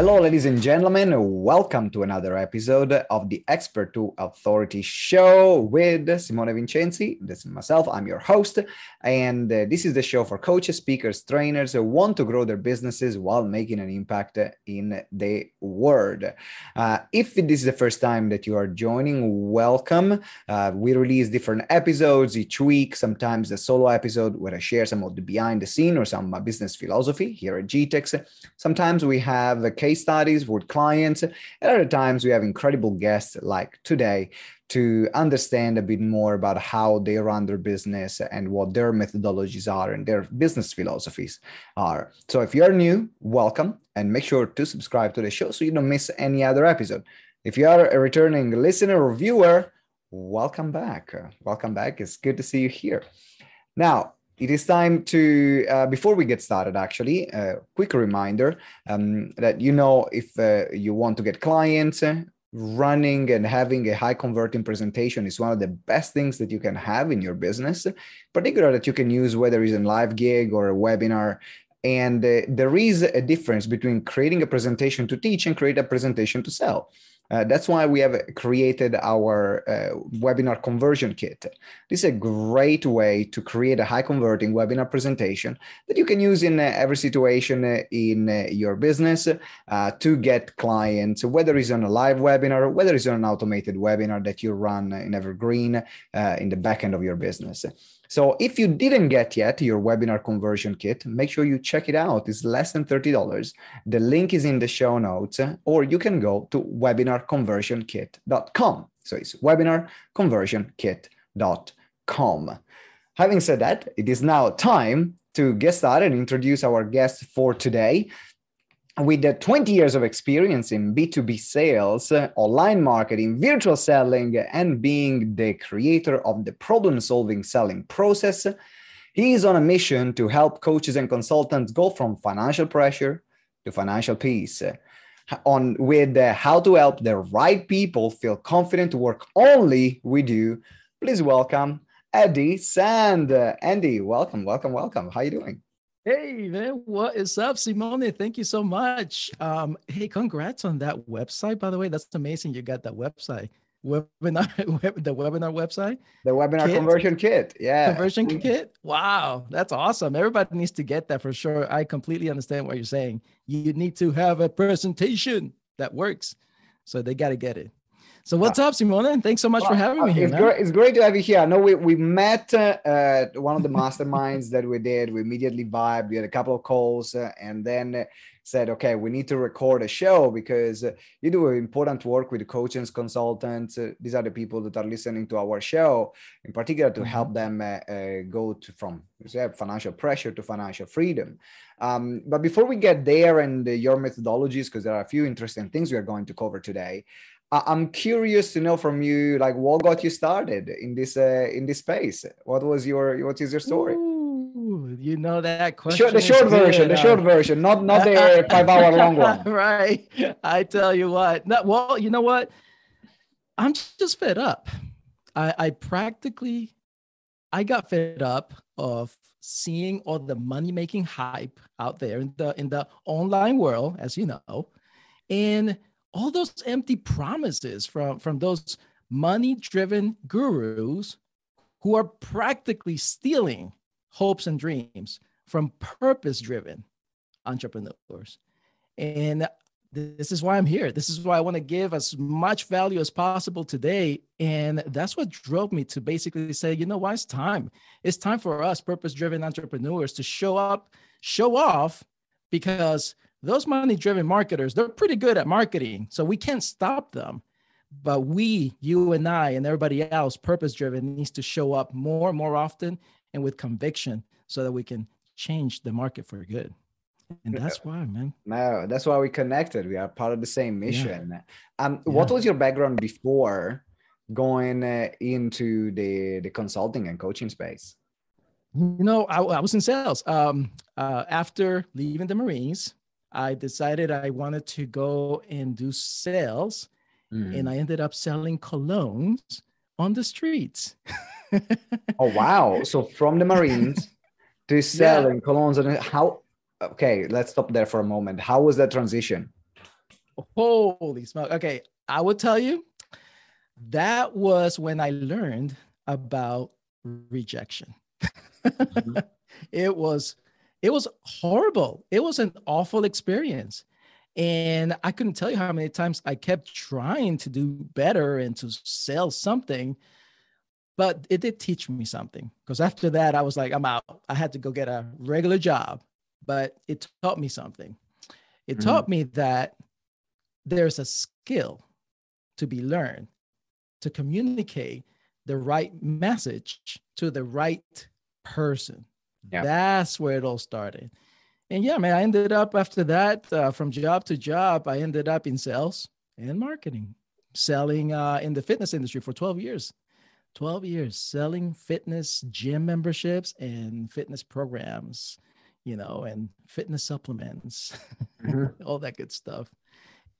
Hello, ladies and gentlemen. Welcome to another episode of the Expert to Authority Show with Simone Vincenzi. This is myself. I'm your host. And uh, this is the show for coaches, speakers, trainers who want to grow their businesses while making an impact in the world. Uh, if this is the first time that you are joining, welcome. Uh, we release different episodes each week, sometimes a solo episode where I share some of the behind the scene or some business philosophy here at GTEx. Sometimes we have a case studies with clients. And other times we have incredible guests like today to understand a bit more about how they run their business and what their methodologies are and their business philosophies are. So if you're new, welcome and make sure to subscribe to the show so you don't miss any other episode. If you are a returning listener or viewer, welcome back. Welcome back. It's good to see you here. Now, it is time to uh, before we get started actually a quick reminder um, that you know if uh, you want to get clients uh, running and having a high converting presentation is one of the best things that you can have in your business particularly that you can use whether it's a live gig or a webinar. And uh, there is a difference between creating a presentation to teach and create a presentation to sell uh, that's why we have created our uh, webinar conversion kit. This is a great way to create a high converting webinar presentation that you can use in uh, every situation uh, in uh, your business uh, to get clients, whether it's on a live webinar, whether it's on an automated webinar that you run in Evergreen in the back end of your business. So if you didn't get yet your webinar conversion kit, make sure you check it out. It's less than $30. The link is in the show notes, or you can go to webinarconversionkit.com. So it's webinarconversionkit.com. Having said that, it is now time to get started and introduce our guest for today with the 20 years of experience in B2B sales, uh, online marketing, virtual selling, and being the creator of the problem solving selling process, he is on a mission to help coaches and consultants go from financial pressure to financial peace. On with uh, how to help the right people feel confident to work only with you. Please welcome Eddie Sand. Andy, welcome, welcome, welcome. How are you doing? Hey man, what is up, Simone? Thank you so much. Um, hey, congrats on that website. By the way, that's amazing. You got that website, webinar, the webinar website, the webinar kit. conversion kit. Yeah, conversion kit. Wow, that's awesome. Everybody needs to get that for sure. I completely understand what you're saying. You need to have a presentation that works, so they got to get it. So what's uh, up, Simone? Thanks so much well, for having me here. It's great, it's great to have you here. I know we, we met uh, at one of the masterminds that we did. We immediately vibed. We had a couple of calls uh, and then said, okay, we need to record a show because uh, you do important work with coaches, consultants. Uh, these are the people that are listening to our show, in particular to mm-hmm. help them uh, go to from financial pressure to financial freedom. Um, but before we get there and your methodologies, because there are a few interesting things we are going to cover today, I'm curious to know from you, like, what got you started in this uh, in this space? What was your what is your story? Ooh, you know that question. the short version, the short version, not not the five hour long one. right. I tell you what. Well, you know what? I'm just fed up. I, I practically, I got fed up of seeing all the money making hype out there in the in the online world, as you know, and all those empty promises from, from those money driven gurus who are practically stealing hopes and dreams from purpose driven entrepreneurs. And this is why I'm here. This is why I want to give as much value as possible today. And that's what drove me to basically say, you know what, it's time. It's time for us purpose driven entrepreneurs to show up, show off, because those money driven marketers, they're pretty good at marketing. So we can't stop them. But we, you and I, and everybody else, purpose driven, needs to show up more and more often and with conviction so that we can change the market for good. And that's why, man. No, that's why we connected. We are part of the same mission. Yeah. Um, yeah. What was your background before going uh, into the, the consulting and coaching space? You know, I, I was in sales. Um, uh, after leaving the Marines, I decided I wanted to go and do sales, mm. and I ended up selling colognes on the streets. oh wow! So from the Marines to selling yeah. colognes, and how? Okay, let's stop there for a moment. How was that transition? Holy smoke. Okay. I will tell you, that was when I learned about rejection. mm-hmm. It was it was horrible. It was an awful experience. And I couldn't tell you how many times I kept trying to do better and to sell something, but it did teach me something. Because after that, I was like, I'm out. I had to go get a regular job, but it taught me something. It mm-hmm. taught me that there's a skill to be learned to communicate the right message to the right person. Yeah. That's where it all started. And yeah, man, I ended up after that, uh, from job to job, I ended up in sales and marketing, selling uh, in the fitness industry for 12 years. 12 years selling fitness gym memberships and fitness programs, you know, and fitness supplements, mm-hmm. all that good stuff.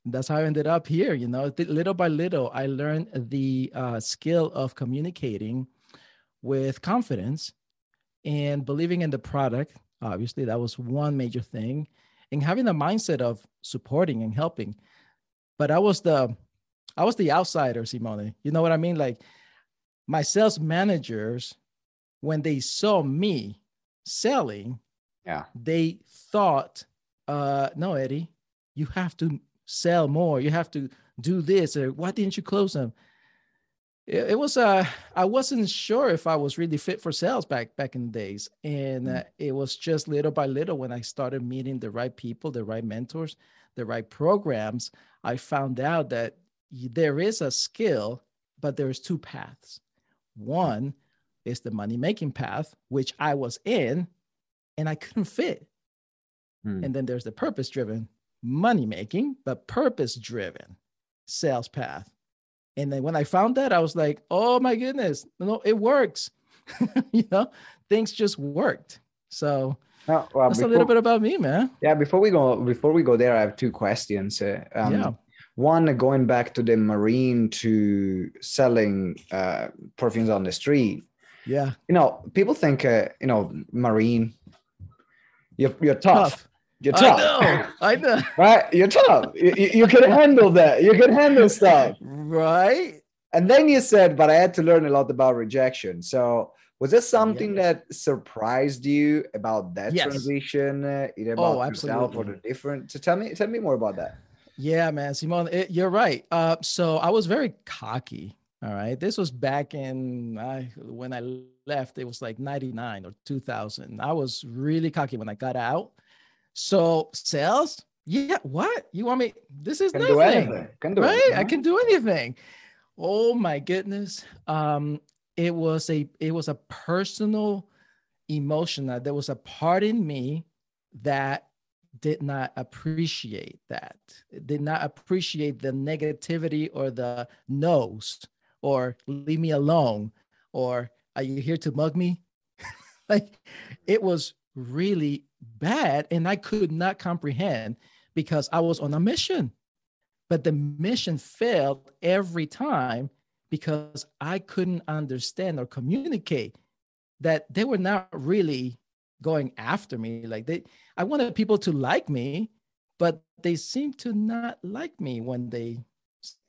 That's how I ended up here. You know, little by little, I learned the uh, skill of communicating with confidence and believing in the product. Obviously, that was one major thing, and having the mindset of supporting and helping. But I was the, I was the outsider, Simone. You know what I mean? Like my sales managers, when they saw me selling, yeah, they thought, uh, no, Eddie, you have to sell more. You have to do this. Or why didn't you close them? It, it was uh I wasn't sure if I was really fit for sales back back in the days, and mm. uh, it was just little by little when I started meeting the right people, the right mentors, the right programs. I found out that there is a skill, but there's two paths. One is the money making path, which I was in, and I couldn't fit. Mm. And then there's the purpose driven money making, but purpose driven sales path. And then when I found that, I was like, oh my goodness, no, it works. you know, things just worked. So well, that's before, a little bit about me, man. Yeah. Before we go, before we go there, I have two questions. Uh, um, yeah. One, going back to the marine to selling uh, perfumes on the street. Yeah. You know, people think, uh, you know, marine, you're, you're tough. tough. You're tough. I know. I know. right? You're tough. You, you, can handle that. You can handle stuff. Right. And then you said, but I had to learn a lot about rejection. So was there something yeah. that surprised you about that yes. transition, uh, either about oh, yourself or the different? So tell me, tell me more about that. Yeah, man, Simone, it, you're right. Uh, so I was very cocky. All right, this was back in I when I left. It was like '99 or 2000. I was really cocky when I got out. So sales, yeah, what you want me? This is can nothing, do anything. Can do right? Anything. I can do anything. Oh my goodness. Um, it was a it was a personal emotion that there was a part in me that did not appreciate that did not appreciate the negativity or the no's or leave me alone or are you here to mug me like it was really bad and I could not comprehend because I was on a mission. But the mission failed every time because I couldn't understand or communicate that they were not really going after me. Like they, I wanted people to like me, but they seemed to not like me when they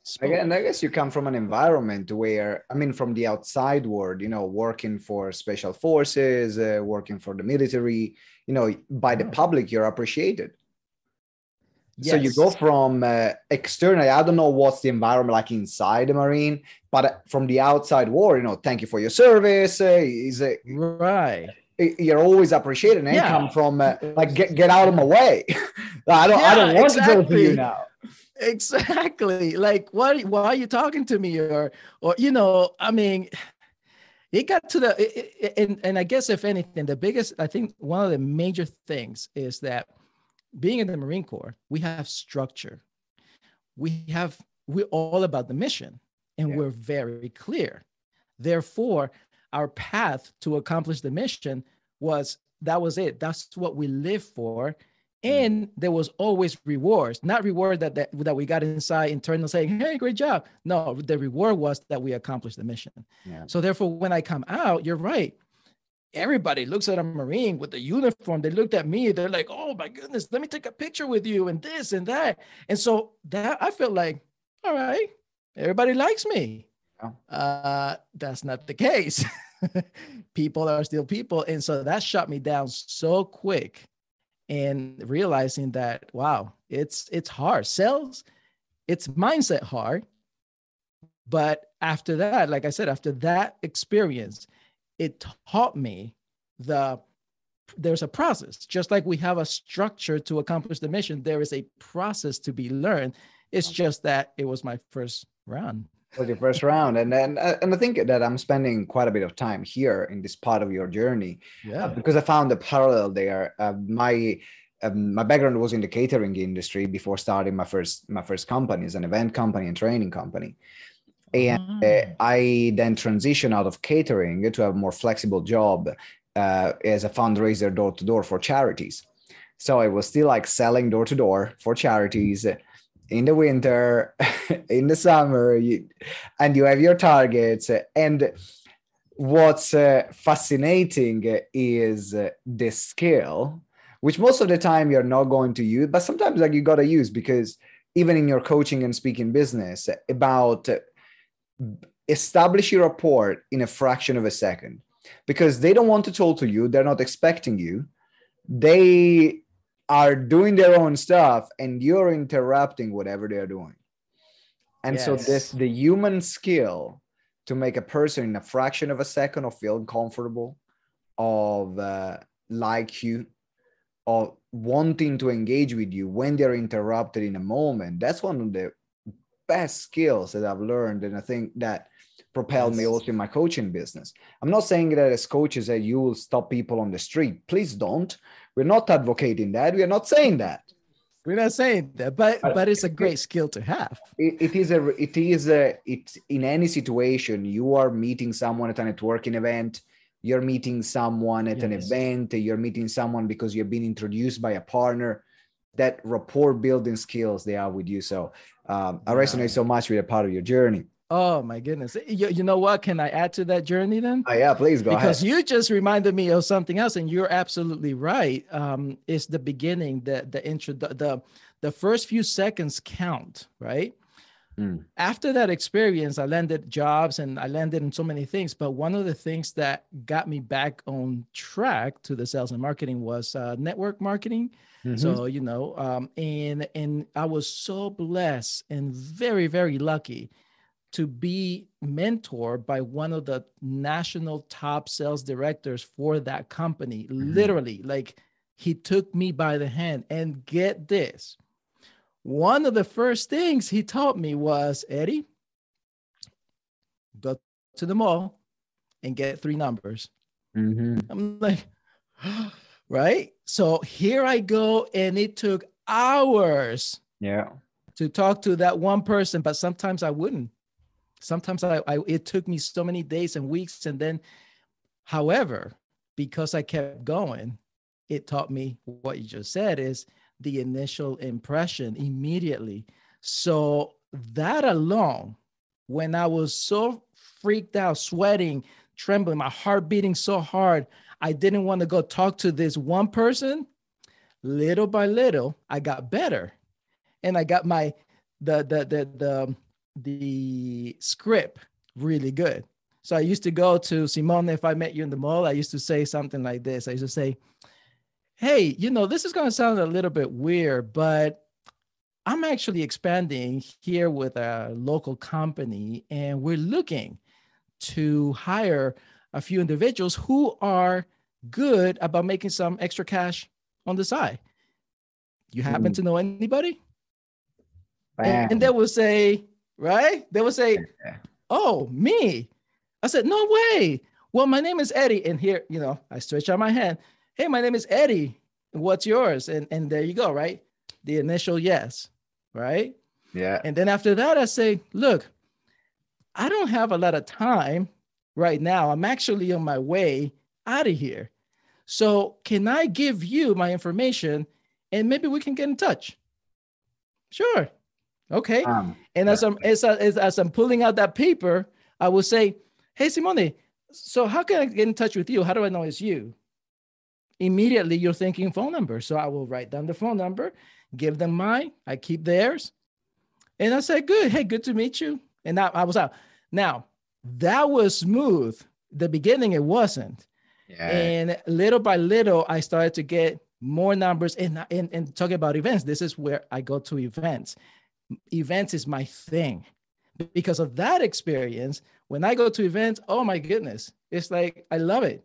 Spoke. And I guess you come from an environment where, I mean, from the outside world, you know, working for special forces, uh, working for the military, you know, by the public, you're appreciated. Yes. So you go from uh, externally, I don't know what's the environment like inside the Marine, but uh, from the outside world, you know, thank you for your service. Uh, is it right? You're always appreciated, and yeah. come from uh, like get, get out of my way. I don't, yeah, I don't want exactly. to talk to you now exactly. Like why why are you talking to me? Or or you know i mean it got to the it, it, and and i guess if anything the biggest i think one of the major things is that being in the marine corps we have structure. We have we're all about the mission and yeah. we're very clear. Therefore our path to accomplish the mission was that was it. That's what we live for. And there was always rewards not reward that, that that we got inside internal saying hey great job no the reward was that we accomplished the mission yeah. so therefore when i come out you're right everybody looks at a Marine with the uniform. They looked at me. They're like, oh my goodness, let me take a picture with you and this and that. And so that I felt like, all right, everybody likes me. Uh, that's not the case. people are still people. And so that shut me down so quick and realizing that, wow, it's it's hard. Sales, it's mindset hard. But after that, like I said, after that experience, it taught me the there's a process just like we have a structure to accomplish the mission there is a process to be learned it's just that it was my first round was your first round. And then uh, and i think that i'm spending quite a bit of time here in this part of your journey yeah. uh, because i found a parallel there. Uh, my um, my background was in the catering industry before starting my first my first company as an event company and training company. And uh, I then transitioned out of catering to a more flexible job uh, as a fundraiser door to door for charities. So I was still like selling door to door for charities in the winter, in the summer, you, and you have your targets. And what's uh, fascinating is uh, the skill, which most of the time you're not going to use, but sometimes like you got to use because even in your coaching and speaking business about establish your rapport in a fraction of a second because they don't want to talk to you they're not expecting you they are doing their own stuff and you're interrupting whatever they're doing and yes. so this the human skill to make a person in a fraction of a second of feel comfortable of uh, like you of wanting to engage with you when they're interrupted in a moment that's one of the best skills that I've learned, and I think that propelled yes. me also in my coaching business. I'm not saying that as coaches that you will stop people on the street. Please don't. We're not advocating that. We are not saying that. We're not saying that, but but it's a great skill to have. It, it is a it is a it's in any situation you are meeting someone at a networking event. You're meeting someone at yes. an event. You're meeting someone because you've been introduced by a partner. That rapport building skills they are with you. So um, I resonate so much with a part of your journey. Oh my goodness! You, you know what? Can I add to that journey then? Oh yeah, please go ahead. because ahead. you just reminded me of something else, and you're absolutely right. Um, it's the beginning, the the intro, the, the the first few seconds count, right? Mm. After that experience, I landed jobs and I landed in so many things. But one of the things that got me back on track to the sales and marketing was uh, network marketing Mm-hmm. So you know, um, and and I was so blessed and very very lucky to be mentored by one of the national top sales directors for that company. Mm-hmm. Literally, like he took me by the hand and get this. One of the first things he taught me was Eddie, go to the mall and get three numbers. Mm-hmm. I'm like, right? So here I go, and it took hours. Yeah. To talk to that one person, but sometimes I wouldn't. Sometimes I, I it took me so many days and weeks, and then, however, because I kept going, it taught me what you just said is the initial impression immediately. So that alone, when I was so freaked out, sweating, trembling, my heart beating so hard, I didn't want to go talk to this one person. Little by little, I got better. And I got my the the the the the script really good. So I used to go to Simone if I met you in the mall. I used to say something like this. I used to say, Hey, you know, this is going to sound a little bit weird, but I'm actually expanding here with a local company and we're looking to hire a few individuals who are good about making some extra cash on the side. You happen mm. to know anybody? And, and, they will say, right? They will say, Oh, me. I said, No way. Well, my name is Eddie. And here, you know, I stretch out my hand. Hey, my name is Eddie. What's yours? And and there you go, right? The initial yes, right? Yeah. And then after that, I say, look, I don't have a lot of time right now. I'm actually on my way out of here. So, can I give you my information and maybe we can get in touch? Sure. Okay. Um, and as I'm as, as, as I'm pulling out that paper, I will say, "Hey, Simone, so how can I get in touch with you? How do I know it's you? Immediately you're thinking phone number. So I will write down the phone number, give them mine, I keep theirs. And I said, good. Hey, good to meet you. And I, I was out. Now that was smooth. The beginning it wasn't. Yeah. And little by little, I started to get more numbers and, and, and talking about events. This is where I go to events. Events is my thing. Because of that experience when i go to events oh my goodness it's like i love it.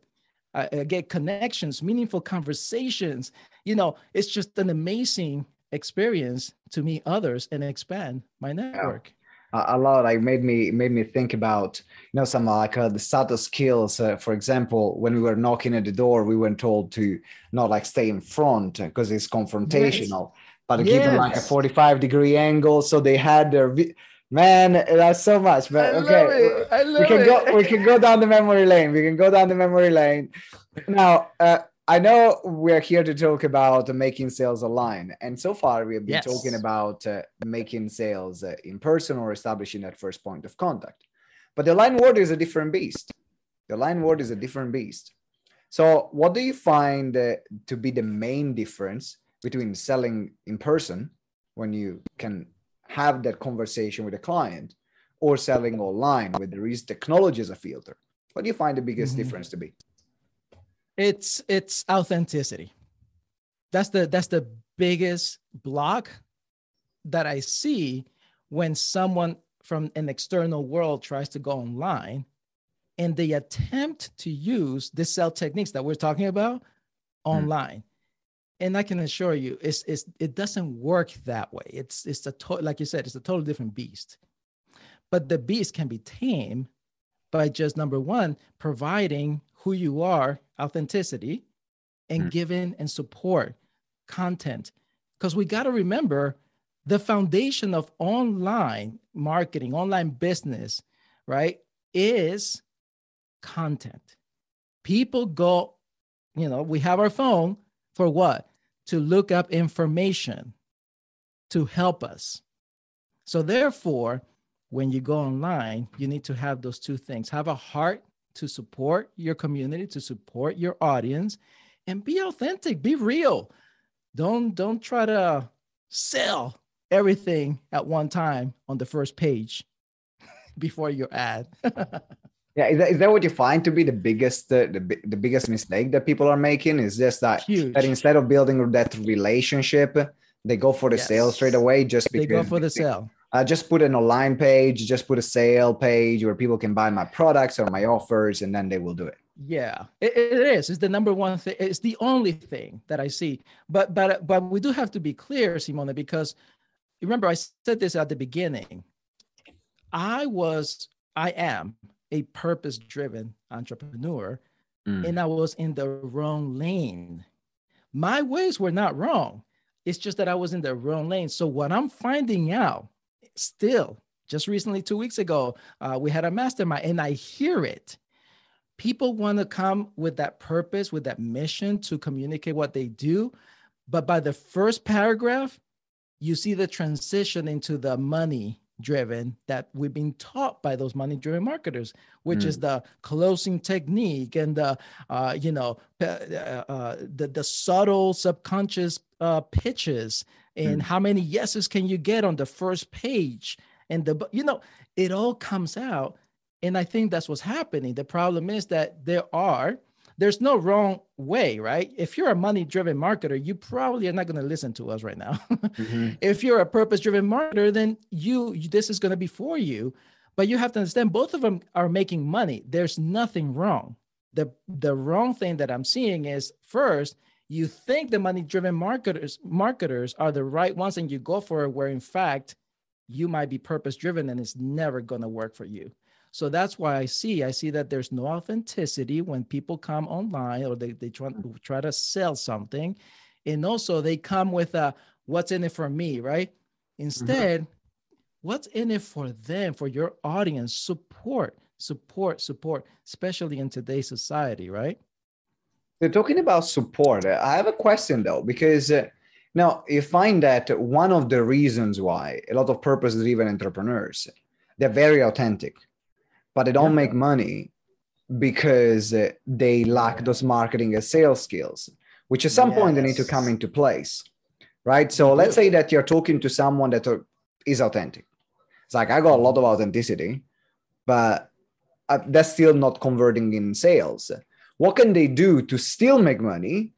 I, I, get connections meaningful conversations. You know it's just an amazing experience to meet others and expand my network. Yeah. a lot like made me made me think about you know some like uh, the subtle skills. Uh, for example when we were knocking at the door we were told to not like stay in front because it's confrontational. yes. But yes. give them like a 45 degree angle so they had their Man, that's so much. But I okay, we can it. go. We can go down the memory lane. We can go down the memory lane. Now, uh, I know we're here to talk about making sales online, and so far we have been yes. talking about uh, making sales uh, in person or establishing that first point of contact. But the line word is a different beast. The line word is a different beast. So, what do you find uh, to be the main difference between selling in person when you can have that conversation with a client or selling online where there is technology as a filter what do you find the biggest mm-hmm. difference to be it's it's authenticity that's the that's the biggest block that i see when someone from an external world tries to go online and they attempt to use the sell techniques that we're talking about mm. online and I can assure you, it's, it's it doesn't work that way. It's it's a to- like you said, it's a totally different beast. But the beast can be tamed by just number one, providing who you are, authenticity, and mm. giving and support content. Because we got to remember the foundation of online marketing, online business, right, is content. People go, you know, we have our phone for what? To look up information to help us. So, therefore, when you go online, you need to have those two things have a heart to support your community, to support your audience, and be authentic, be real. Don't, don't try to sell everything at one time on the first page before your ad. Yeah, is that, is that what you find to be the biggest uh, the, the biggest mistake that people are making? Is just that Huge. that instead of building that relationship, they go for the yes. sale straight away. Just because they go for the sale. I just put an online page, just put a sale page where people can buy my products or my offers, and then they will do it. Yeah, it, it is. It's the number one thing. It's the only thing that I see. But but but we do have to be clear, Simone, because remember I said this at the beginning. I was, I am a purpose driven entrepreneur mm. and I was in the wrong lane. My ways were not wrong. It's just that I was in the wrong lane. So, what I'm finding out still, just recently, two weeks ago, uh, we had a mastermind and I hear it. People want to come with that purpose, with that mission to communicate what they do. But by the first paragraph, you see the transition into the money driven that we've been taught by those money driven marketers which mm. is the closing technique and the uh, you know uh, uh, the, the subtle subconscious uh, pitches and mm. how many yeses can you get on the first page and the you know it all comes out and i think that's what's happening the problem is that there are there's no wrong way, right? If you're a money driven marketer, you probably are not going to listen to us right now. mm-hmm. If you're a purpose driven marketer, then you, this is going to be for you. But you have to understand both of them are making money. There's nothing wrong. The the wrong thing that I'm seeing is first, you think the money driven marketers marketers are the right ones and you go for it where in fact you might be purpose driven and it's never going to work for you. So that's why I see I see that there's no authenticity when people come online or they, they try, mm. try to sell something. And also they come with a what's in it for me, right? Mm-hmm. Instead, mm-hmm. what's in it for them, for your audience? Support, support, support, especially in today's society, right? They're talking about support, I have a question though, because uh, now you find that one of the reasons why a lot of purpose-driven entrepreneurs, they're very authentic but they don't yeah. make money because uh, they lack those marketing and sales skills, which at some yes. point they need to come into place, right? So let's say that you're talking to someone that is authentic. It's like I got a lot of authenticity, but uh, that's still not converting in sales. What can they do to still make money,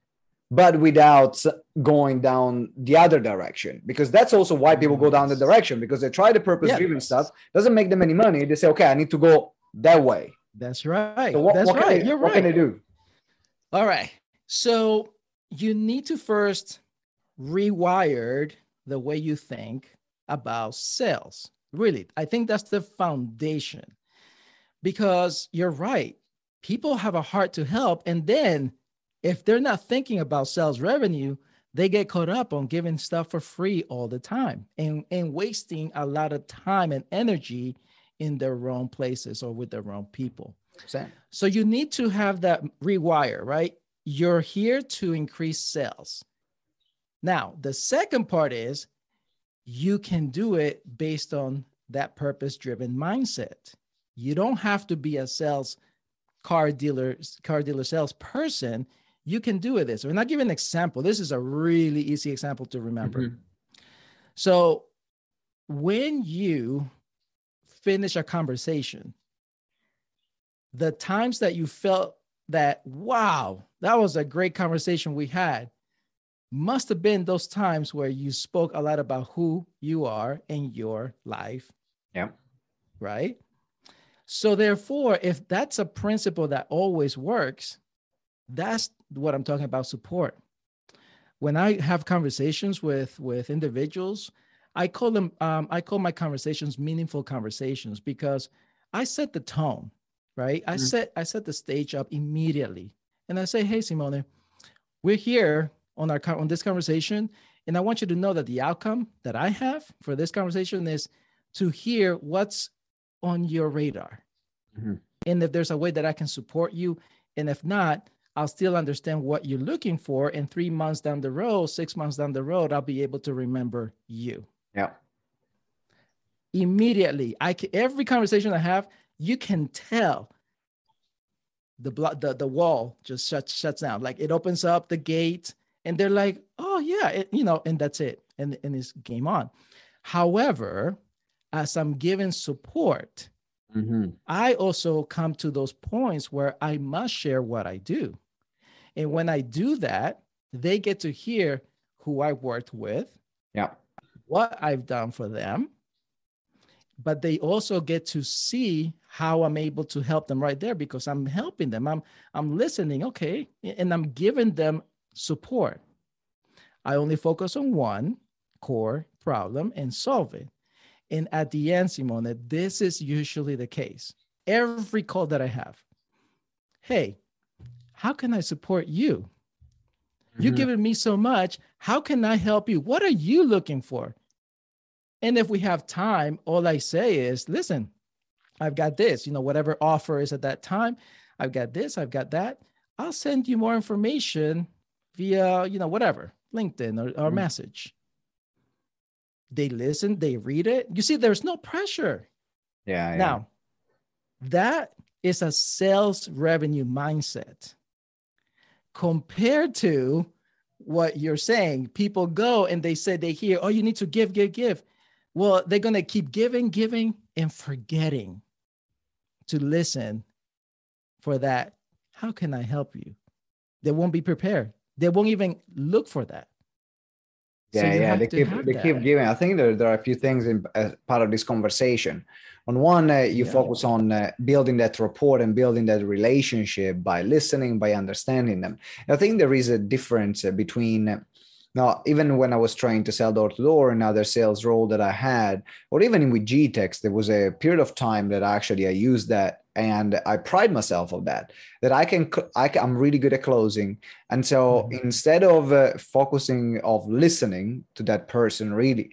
but without going down the other direction? Because that's also why people go down the direction because they try the purpose driven yeah. stuff, doesn't make them any money. They say, okay, I need to go that way. That's right. So what, That's what right. You're what right. can they do? All right. So you need to first rewired the way you think about sales. Really, I think that's the foundation because you're right. People have a heart to help. And then if they're not thinking about sales revenue, they get caught up on giving stuff for free all the time and, and wasting a lot of time and energy in the wrong places or with the wrong people. Same. So you need to have that rewire, right? You're here to increase sales. Now, the second part is you can do it based on that purpose driven mindset. You don't have to be a sales car dealer, car dealer salesperson. You can do with this. And I'll give an example. This is a really easy example to remember. Mm-hmm. So when you finish a conversation, the times that you felt that, wow, that was a great conversation we had, must have been those times where you spoke a lot about who you are in your life. Yeah. Right. So, therefore, if that's a principle that always works, that's what I'm talking about support. When I have conversations with with individuals, I call them um, I call my conversations meaningful conversations because I set the tone, right? I mm-hmm. set I set the stage up immediately, and I say, "Hey, Simone, we're here on our on this conversation, and I want you to know that the outcome that I have for this conversation is to hear what's on your radar, mm-hmm. and if there's a way that I can support you, and if not, I'll still understand what you're looking for. And three months down the road, six months down the road, I'll be able to remember you. Yeah. Immediately, I can, every conversation I have, you can tell the block, the, the wall just shuts shuts down. Like it opens up the gate, and they're like, "Oh yeah," it, you know, and that's it, and and it's game on. However, as I'm giving support, mm-hmm. I also come to those points where I must share what I do. And when I do that, they get to hear who I worked with, yeah, what I've done for them, but they also get to see how I'm able to help them right there because I'm helping them. I'm I'm listening, okay, and I'm giving them support. I only focus on one core problem and solve it. And at the end, Simone, this is usually the case. Every call that I have, hey, how can I support you? Mm-hmm. You've given me so much. How can I help you? What are you looking for? And if we have time, all I say is, listen, I've got this, you know, whatever offer is at that time, I've got this, I've got that. I'll send you more information via, you know, whatever, LinkedIn or, or mm-hmm. message. They listen, they read it. You see, there's no pressure. Yeah. yeah. Now, that is a sales revenue mindset compared to what you're saying. People go and they say they hear, oh, you need to give, give, give. Well, they're going to keep giving, giving, and forgetting to listen for that. How can I help you? They won't be prepared. They won't even look for that. Yeah, so yeah, they keep they that. keep giving. I think there, there are a few things in as part of this conversation. On one, uh, you yeah. focus on uh, building that rapport and building that relationship by listening, by understanding them. I think there is a difference uh, between uh, now, even when I was trying to sell door to door, another sales role that I had, or even with GTEx, there was a period of time that actually I used that and I pride myself of that that I can I can, I'm really good at closing and so mm-hmm. instead of uh, focusing of listening to that person really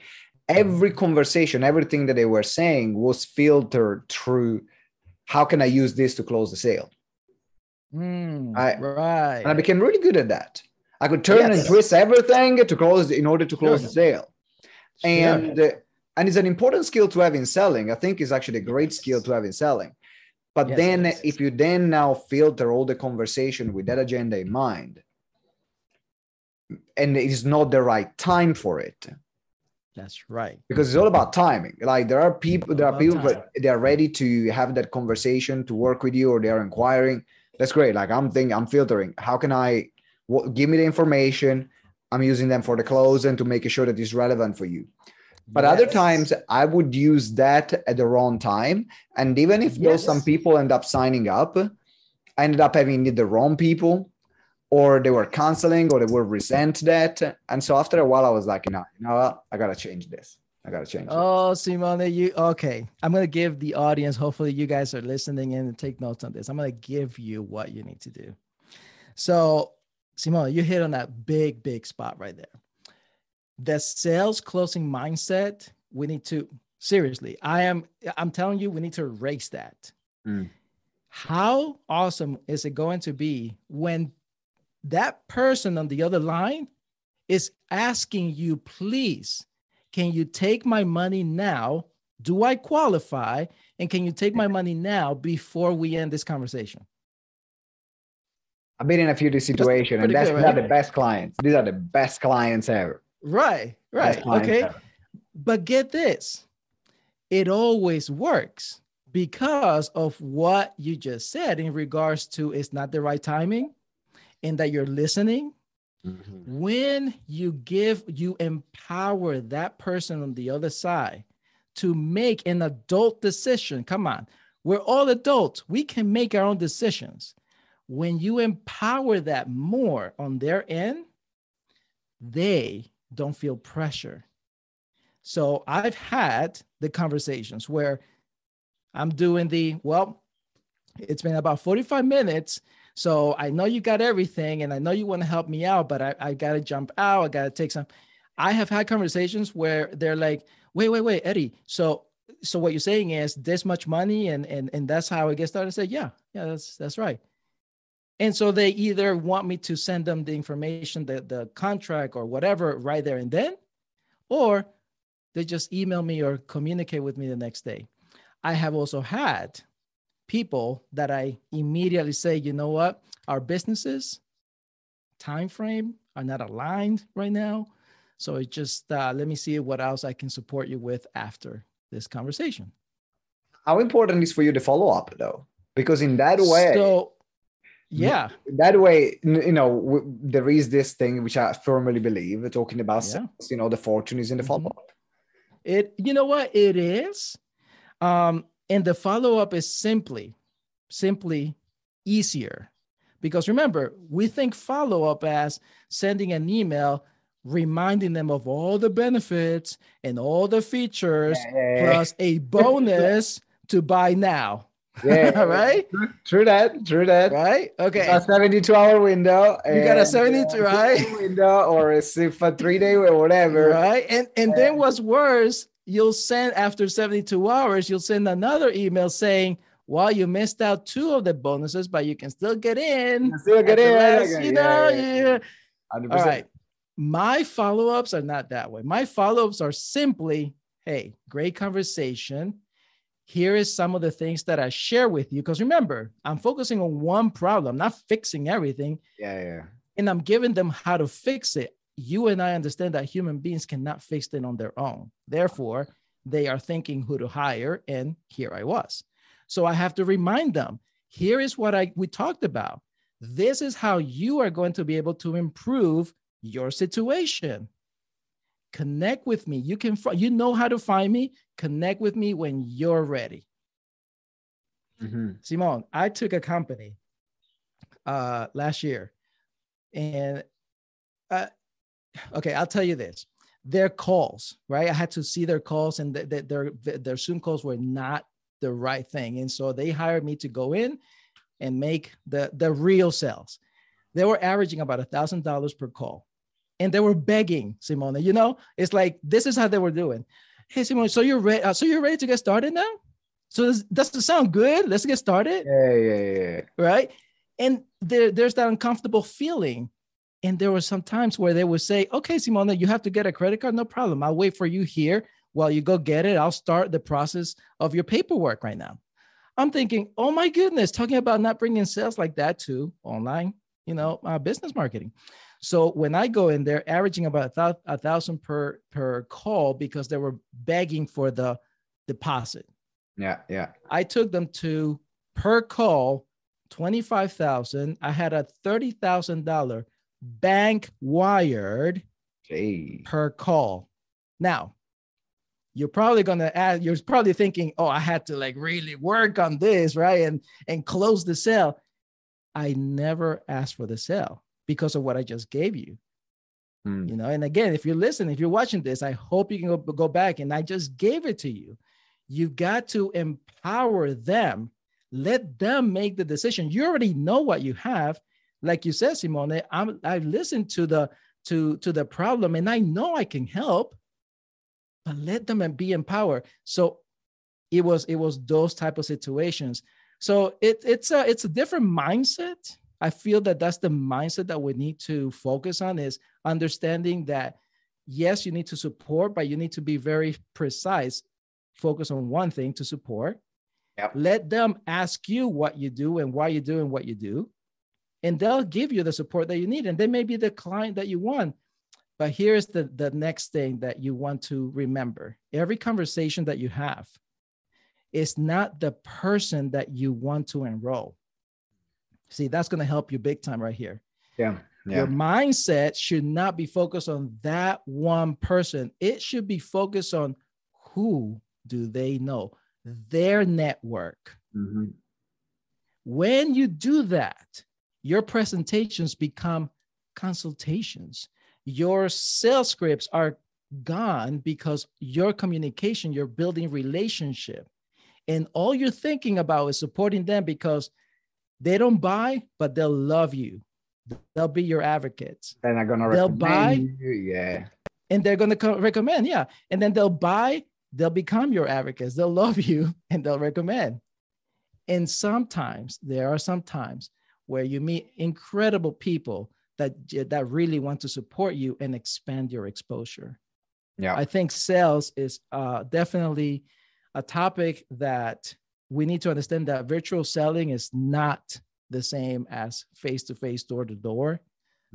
every mm-hmm. conversation everything that they were saying was filtered through how can I use this to close the sale mm, I, right and I became really good at that I could turn yes. and twist everything to close in order to close sure. the sale. And sure. uh, and it's an important skill to have in selling. I think it's actually a great skill to have in selling. But Yes, then, yes. if you then now filter all the conversation with that agenda in mind, and it is not the right time for it, That's right. because it's all about timing. Like there are people, there are people that they are ready to have that conversation to work with you, or they are inquiring. That's great. Like I'm thinking, I'm filtering. How can I? What, give me the information. I'm using them for the close and to make sure that it's relevant for you. But other times I would use that at the wrong time. And even if those some people end up signing up, I ended up having the wrong people or they were canceling or they will resent that. And so after a while, I was like, no, you know what? I gotta change this. I gotta change it. Oh, Simone, you okay? I'm gonna give the audience. Hopefully, you guys are listening in and take notes on this. I'm gonna give you what you need to do. So, Simone, you hit on that big, big spot right there. The sales closing mindset. We need to seriously. I am. I'm telling you, we need to erase that. Mm. How awesome is it going to be when that person on the other line is asking you, please, can you take my money now? Do I qualify? And can you take my money now before we end this conversation? I've been in a few this situation, and that's good, these are the best clients. These are the best clients ever. Right, right. Okay. ever. But get this it always works because of what you just said in regards to it's not the right timing and that you're listening. Mm-hmm. When you give, you empower that person on the other side to make an adult decision. Come on, we're all adults, we can make our own decisions. When you empower that more on their end, they don't feel pressure. So I've had the conversations where I'm doing the, well, it's been about 45 minutes. So I know you got everything and I know you want to help me out, but I, I got to jump out. I got to take some. I have had conversations where they're like, wait, wait, wait, Eddie. So, so what you're saying is this much money and, and, and that's how it gets started. I say, yeah, yeah, that's, that's right. And so they either want me to send them the information, the, the contract or whatever right there and then, or they just email me or communicate with me the next day. I have also had people that I immediately say, you know what, our businesses time frame are not aligned right now. So it just uh, let me see what else I can support you with after this conversation. How important is for you to follow up though? Because in that way, So yeah, that way, you know, there is this thing which I firmly believe, talking about Yeah. sales, you know, the fortune is in the Mhm. follow up. It, you know what it is, um, and the follow up is simply, simply easier, because remember we think follow up as sending an email reminding them of all the benefits and all the features plus a bonus to buy now. Yeah, right, True, true that, true that. right, okay. A 72 hour window. You got a and, 72, uh, right? window or a, for three day or whatever. Right. And and then what's worse, you'll send after 72 hours, you'll send another email saying, well, you missed out two of the bonuses, but you can still get in. You Still get in. you know, yeah, yeah, yeah. 100%. All right. My follow-ups are not that way. My follow-ups are simply, hey, great conversation. Here is some of the things that I share with you. Because remember, I'm focusing on one problem, not fixing everything Yeah, yeah. and I'm giving them how to fix it. You and I understand that human beings cannot fix it on their own. Therefore, they are thinking who to hire, and here I was. So I have to remind them. Here is what I we talked about. This is how you are going to be able to improve your situation. Connect with me. You can you know how to find me. Connect with me when you're ready. Mhm. Simone, I took a company uh, last year, and uh, okay, I'll tell you this: their calls, right? I had to see their calls, and th- th- their their Zoom calls were not the right thing, and so they hired me to go in and make the the real sales. They were averaging about a thousand dollars per call, and they were begging Simone. You know, it's like this is how they were doing. Hey, Simone, so you're ready? Uh, so you're ready to get started now? So does, it sound good? Let's get started Yeah, yeah, yeah. right? And there, there's that uncomfortable feeling. And there were some times where they would say, okay, Simona, you have to get a credit card. No problem. I'll wait for you here while you go get it. I'll start the process of your paperwork right now. I'm thinking, oh my goodness, talking about not bringing sales like that to online, you know, uh, business marketing. So when I go in, they're averaging about a thousand per per call because they were begging for the deposit. Yeah, yeah. I took them to per call twenty five thousand. I had a thirty thousand dollar bank wired per call. Now, you're probably gonna add. You're probably thinking, "Oh, I had to like really work on this, right?" And and close the sale. I never asked for the sale because of what I just gave you. Mm. You know, and again, if you're listening, if you're watching this, I hope you can go, go back and I just gave it to you. You've got to empower them. Let them make the decision. You already know what you have. Like you said, Simone, I'm I listened to the to to the problem and I know I can help but let them be empowered. So it was it was those type of situations. So it, it's a it's a different mindset. I feel that that's the mindset that we need to focus on is understanding that yes, you need to support, but you need to be very precise. Focus on one thing to support. Yep. Let them ask you what you do and why you're doing what you do. And they'll give you the support that you need. And they may be the client that you want. But here's the, the next thing that you want to remember every conversation that you have is not the person that you want to enroll. See, that's going to help you big time right here. Yeah. yeah. Your mindset should not be focused on that one person. It should be focused on who do they know, their network. Mm-hmm. When you do that, your presentations become consultations your sales scripts are gone because your communication, you're building relationship. And all you're thinking about is supporting them because they don't buy, but they'll love you. They'll be your advocates. And they're not gonna they'll buy, you. yeah. And they're gonna co- recommend, yeah. And then they'll buy, they'll become your advocates. They'll love you and they'll recommend. And sometimes there are some times where you meet incredible people that that really want to support you and expand your exposure. Yeah, I think sales is uh, definitely a topic that we need to understand that virtual selling is not the same as face to face, door to door.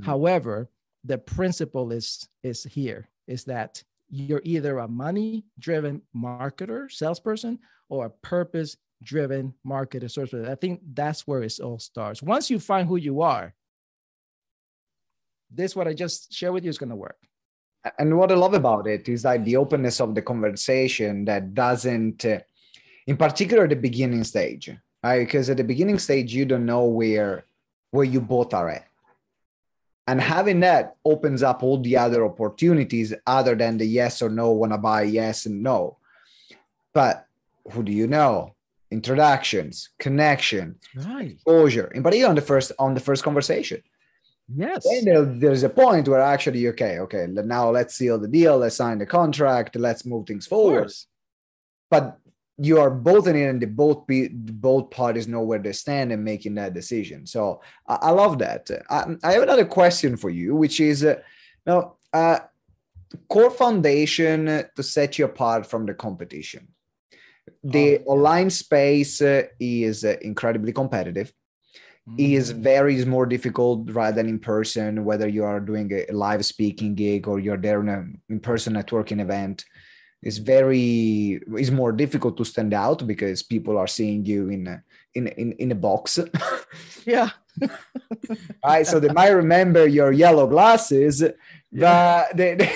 However, the principle is is here is that you're either a money driven marketer, salesperson, or a purpose driven marketer, salesperson. I think that's where it all starts. Once you find who you are, this what I just share with you is going to work. And what I love about it is like the openness of the conversation that doesn't, uh, in particular, the beginning stage, right? Because at the beginning stage, you don't know where where you both are at, and having that opens up all the other opportunities other than the yes or no, want to buy yes and no. But who do you know? Introductions, connection, right. exposure, in particular on the first on the first conversation Yes. Then there, there's a point where actually, okay, okay, now let's seal the deal, let's sign the contract, let's move things forward. But you are both in it, and the both both parties know where they stand and making that decision. So I, I love that. I, I, have another question for you, which is, uh, now, uh, core foundation to set you apart from the competition. The oh. online space uh, is uh, incredibly competitive is mm. very is more difficult rather than in person whether you are doing a live speaking gig or you're there in an in-person networking event it's very it's more difficult to stand out because people are seeing you in a, in in, in a box yeah right so they might remember your yellow glasses yeah. but they, they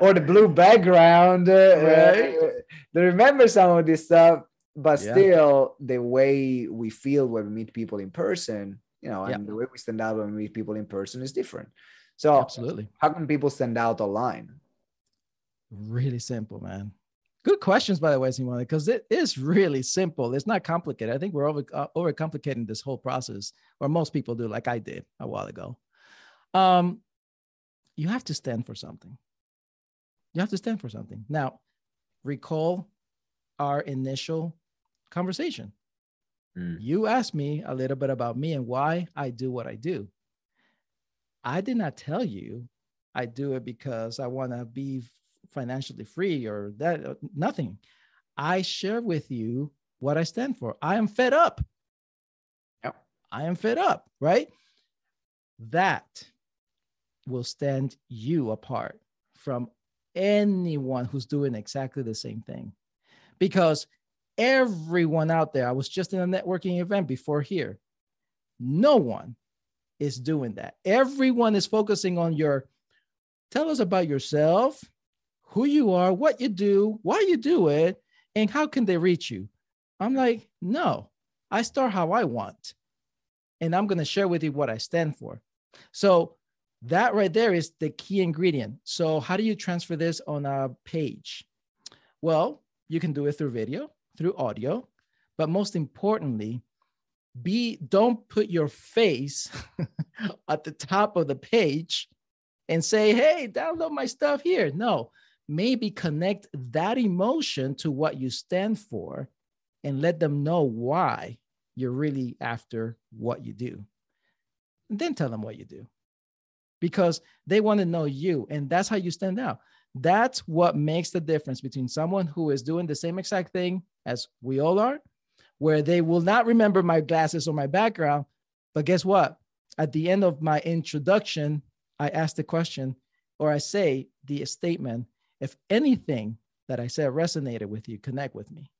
or the blue background uh, right. Uh, they remember some of this stuff but yeah. still the way we feel when we meet people in person you know and yeah. the way we stand out when we meet people in person is different so absolutely how can people stand out online really simple man good questions by the way simone because it is really simple it's not complicated i think we're over uh, overcomplicating this whole process or most people do like i did a while ago um you have to stand for something you have to stand for something now recall our initial conversation. Mm. You asked me a little bit about me and why I do what I do. I did not tell you I do it because I want to be financially free or that, uh, nothing. I share with you what I stand for. I am fed up. Yep. I am fed up, right? That will stand you apart from anyone who's doing exactly the same thing. Because everyone out there, I was just in a networking event before here, no one is doing that. Everyone is focusing on your tell us about yourself, who you are, what you do, why you do it, and how can they reach you. I'm like, no, I start how I want. And I'm going to share with you what I stand for. So that right there is the key ingredient. So how do you transfer this on a page? Well, you can do it through video, through audio, but most importantly, be don't put your face at the top of the page and say, "Hey, download my stuff here." No, maybe connect that emotion to what you stand for and let them know why you're really after what you do. And then tell them what you do because they want to know you. And that's how you stand out. That's what makes the difference between someone who is doing the same exact thing as we all are, where they will not remember my glasses or my background. But guess what? At the end of my introduction, I ask the question or I say the statement if anything that I said resonated with you, connect with me.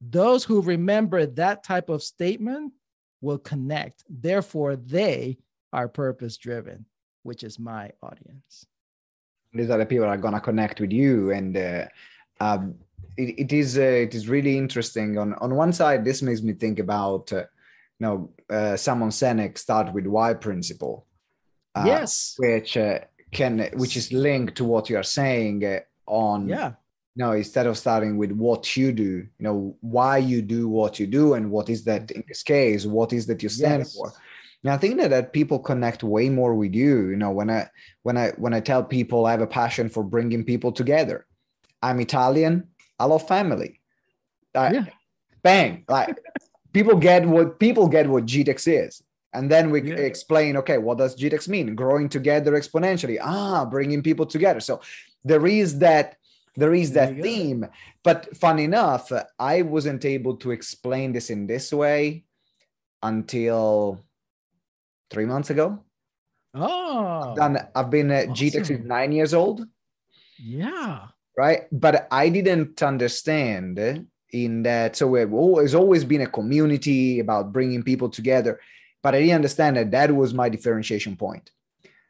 Those who remember that type of statement will connect. Therefore, they are purpose driven, which is my audience. These are the people that are gonna connect with you, and uh, um, it, it is uh, it is really interesting. On on one side, this makes me think about uh, you know uh, Simon Sinek start with why principle. Uh, yes, which uh, can which is linked to what you are saying uh, on yeah no instead of starting with what you do you know why you do what you do and what is that in this case what is that you stand yes. for and I think that, that people connect way more with you. You know, when I when I when I tell people I have a passion for bringing people together. I'm Italian. I love family. Uh, yeah. Bang! Like people get what people get what GTEx is. And then we yeah. explain, okay, what does GTEx mean? Growing together exponentially. Ah, bringing people together. So there is that there is that theme. Go. But fun enough, I wasn't able to explain this in this way until three months ago. Oh, I've done. I've been at awesome. GTEx is nine years old. Yeah. Right, but I didn't understand in that. So it has always been a community about bringing people together, but I didn't understand that that was my differentiation point.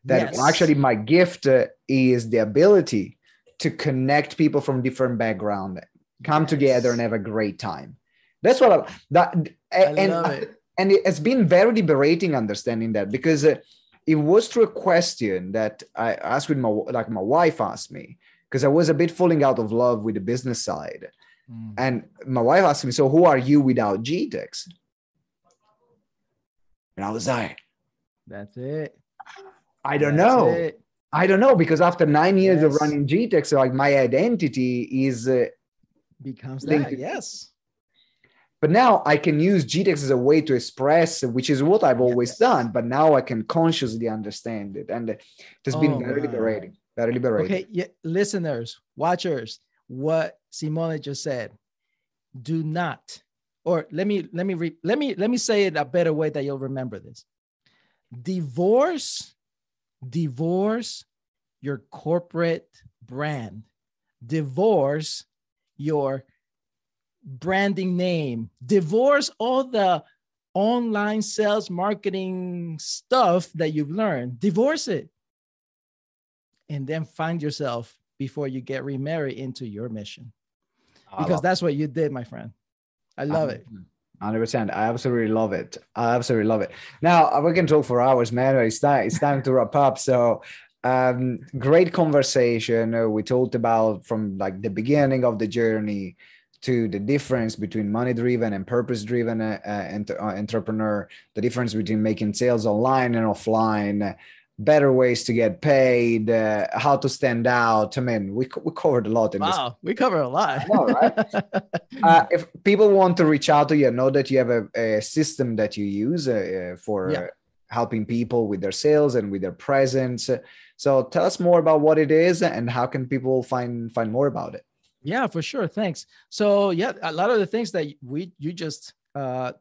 That yes. actually my gift uh, is the ability to connect people from different background, come yes. together and have a great time. That's what I, that I and and it has been very liberating understanding that because uh, it was through a question that I asked with my like my wife asked me because I was a bit falling out of love with the business side, mm. and my wife asked me, "So who are you without GTEx?" And I was like, "That's it." I don't That's know. It. I don't know because after nine years yes. of running GTEx, so like my identity is uh, becomes that. Yes but now I can use GTEx as a way to express, which is what I've always yes. done. But now I can consciously understand it. And it has oh, been very wow. liberating, very liberating. Okay, yeah, listeners, watchers, what Simone just said. Do not, or let me let me re, let me let me say it a better way that you'll remember this. Divorce, divorce your corporate brand. Divorce your branding name, divorce all the online sales marketing stuff that you've learned, divorce it. And then find yourself before you get remarried into your mission. Because that's what you did, my friend. I love it. 100%. I absolutely love it. I absolutely love it. Now, uh, we can talk for hours, man. It's time, it's time to wrap up. So, um, great conversation. Uh, we talked about from like the beginning of the journey to the difference between money driven and purpose driven uh, uh, uh, entrepreneur, the difference between making sales online and offline, better ways to get paid, uh, how to stand out. I mean, we, we covered a lot. In wow, this. we cover a lot. know, right? uh, if people want to reach out to you, know that you have a, a system that you use uh, for yeah. helping people with their sales and with their presence. So tell us more about what it is and how can people find find more about it. Yeah, for sure. Thanks. So yeah, a lot of the things that we you just uh,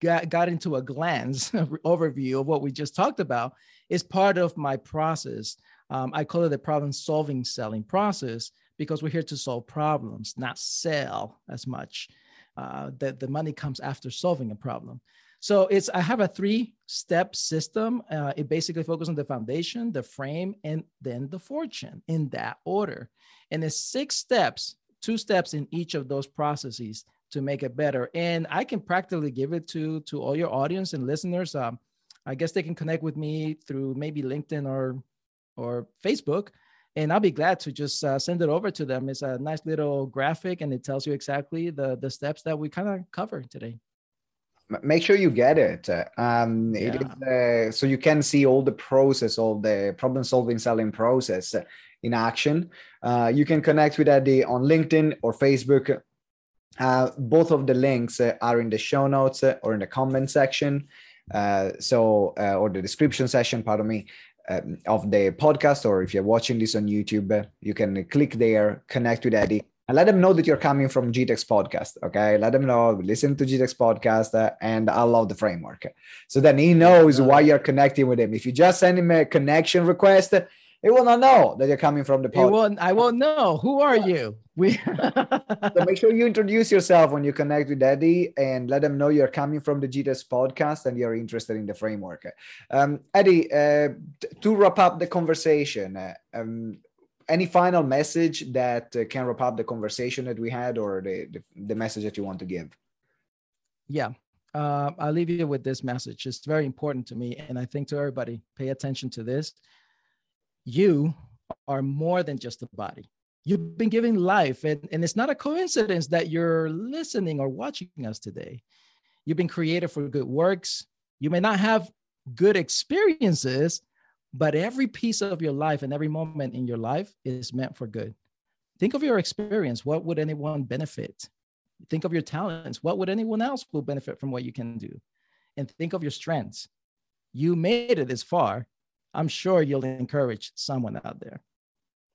got got into a glance overview of what we just talked about is part of my process. Um, I call it the problem solving selling process because we're here to solve problems, not sell as much. Uh, that the money comes after solving a problem. So it's I have a three-step system. Uh, it basically focuses on the foundation, the frame, and then the fortune in that order. And it's six steps, two steps in each of those processes to make it better. And I can practically give it to to all your audience and listeners. Um, I guess they can connect with me through maybe LinkedIn or or Facebook, and I'll be glad to just uh, send it over to them. It's a nice little graphic, and it tells you exactly the the steps that we kind of cover today. Make sure you get it. Um yeah. it is, uh, so you can see all the process all the problem solving selling process in action. Uh, you can connect with eddie on linkedin or facebook. Uh, both of the links uh, are in the show notes or in the comment section so or the description section pardon me um, of the podcast or if you're watching this on youtube you can click there connect with eddie and let them know that you're coming from GTEx podcast. Okay, let them know listen to GTEx podcast, uh, and I love the framework. So then he knows why you're connecting with him. If you just send him a connection request, he will not know that you're coming from the podcast. Won't, I won't know. Who are you? We so make sure you introduce yourself when you connect with Eddie and let them know you're coming from the GTEx podcast and you're interested in the framework. Um, Eddie, uh, to wrap up the conversation, uh, um, any final message that uh, can wrap up the conversation that we had or the, the, the message that you want to give yeah uh, i'll leave you with this message it's very important to me and i think to everybody pay attention to this you are more than just a body you've been given life and, and it's not a coincidence that you're listening or watching us today you've been created for good works you may not have good experiences but every piece of your life and every moment in your life is meant for good. Think of your experience. What would anyone benefit? Think of your talents. What would anyone else will benefit from what you can do? And think of your strengths. You made it this far. I'm sure you'll encourage someone out there.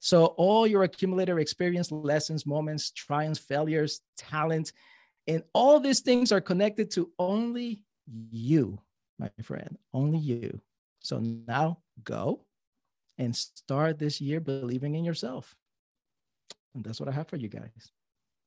So, all your accumulated experience, lessons, moments, triumphs, failures, talent, and all these things are connected to only you, my friend, only you. So now go and start this year believing in yourself. And that's what I have for you guys.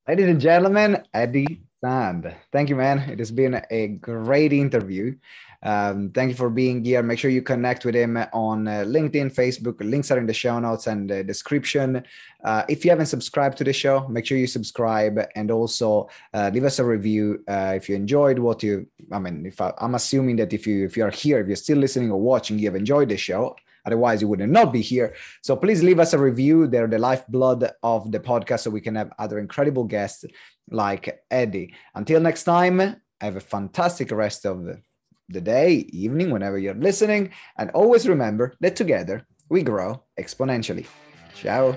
Ladies and gentlemen, Eddie Sand. Thank you, man. It has been a great interview. Um, thank you for being here. Make sure you connect with him on uh, LinkedIn, Facebook. Links are in the show notes and the description. Uh, if you haven't subscribed to the show, make sure you subscribe and also uh, leave us a review uh, if you enjoyed what you. I mean, if I, I'm assuming that if you if you are here, if you're still listening or watching, you have enjoyed the show. Otherwise, you would not be here. So please leave us a review. They're the lifeblood of the podcast, so we can have other incredible guests like Eddie. Until next time, have a fantastic rest of the day, evening, whenever you're listening. And always remember that together we grow exponentially. Ciao.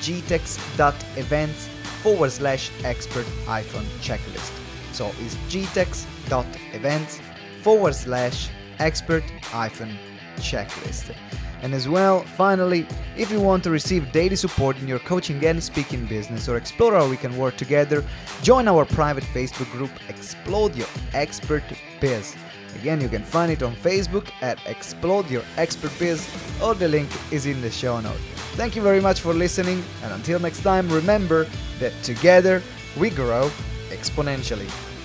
gtex.events forward slash expert hyphen checklist. So it's gtex.events forward slash expert hyphen checklist. And as well, finally, if you want to receive daily support in your coaching and speaking business or explore how we can work together, join our private Facebook group Explode Your Expert Biz. Again, you can find it on Facebook at Explode Your Expert Biz, or the link is in the show note. Thank you very much for listening, and until next time, remember that together we grow exponentially.